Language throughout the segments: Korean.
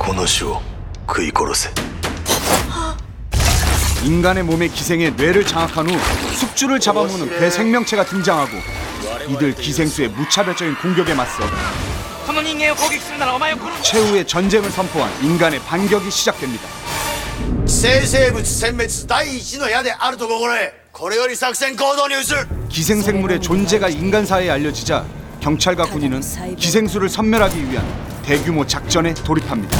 この種を食い殺せ 인간의 몸의 기생에 뇌를 장악한 후 숙주를 잡아먹는 괴 생명체가 등장하고 이들 기생수의 무차별적인 공격에 맞서 この人間を攻撃するならお前を殺す 최후의 전쟁을 선포한 인간의 반격이 시작됩니다. 生生物殲滅第一の矢であると心得これより作戦行動に移る 기생생물의 존재가 인간사회에 알려지자 경찰과 군인은 기생수를 섬멸하기 위한 대규모 작전에 돌입합니다.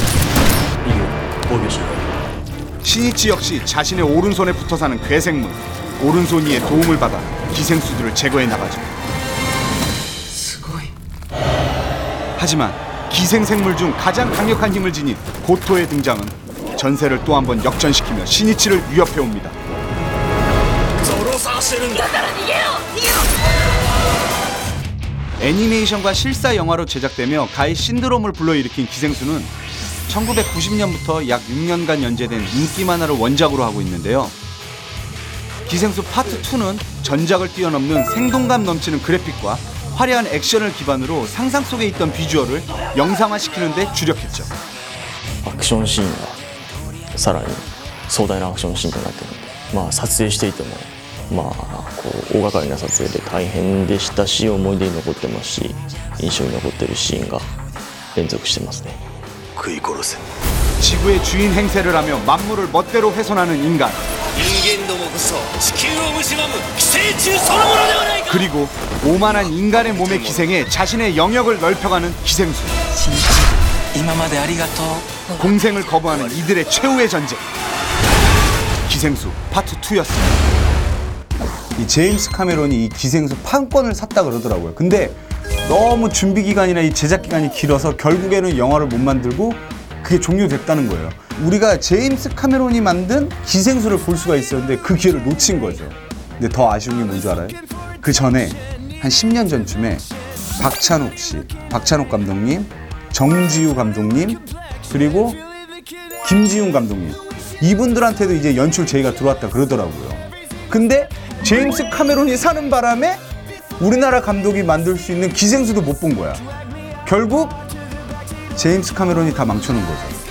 신이치 역시 자신의 오른손에 붙어 사는 괴생물 오른손이의 도움을 받아 기생수들을 제거해 나가죠. 하지만 기생생물 중 가장 강력한 힘을 지닌 고토의 등장은 전세를 또 한 번 역전시키며 신이치를 위협해 옵니다. ゾロを探してるんだ 애니메이션과 실사 영화로 제작되며 가히 신드롬을 불러일으킨 기생수는 1990년부터 약 6년간 연재된 인기 만화를 원작으로 하고 있는데요. 기생수 파트 2는 전작을 뛰어넘는 생동감 넘치는 그래픽과 화려한 액션을 기반으로 상상 속에 있던 비주얼을 영상화시키는 데 주력했죠. アクションシーンがさらに壮大なアクションシーンとなっているのでまあ撮影していても まあこう大掛かりな撮影で大変でしたし思い出に残ってますし印象に残ってるシーンが連続してますね 食い殺せ 지구의 주인 행세를 하며 만물을 멋대로 훼손하는 인간 人間どもこそ地球を蝕む寄生虫そのものではないか 그리고 오만한 인간의 몸의 기생에 자신의 영역을 넓혀가는 기생수 今までありがとう 공생을 거부하는 이들의 최후의 전쟁 기생수 파트 2였습니다 이 제임스 카메론이 이 기생수 판권을 샀다 그러더라고요 근데 너무 준비 기간이나 이 제작 기간이 길어서 결국에는 영화를 못 만들고 그게 종료됐다는 거예요 우리가 제임스 카메론이 만든 기생수를 볼 수가 있었는데 그 기회를 놓친 거죠 근데 더 아쉬운 게 뭔지 알아요? 그 전에 한 10년 전쯤에 박찬욱 씨, 박찬욱 감독님, 정지우 감독님, 그리고 김지훈 감독님 이분들한테도 이제 연출 제의가 들어왔다 그러더라고요. 근데 제임스 카메론이 사는 바람에 우리나라 감독이 만들 수 있는 기생수도 못 본 거야. 결국 제임스 카메론이 다 망쳐놓은 거죠.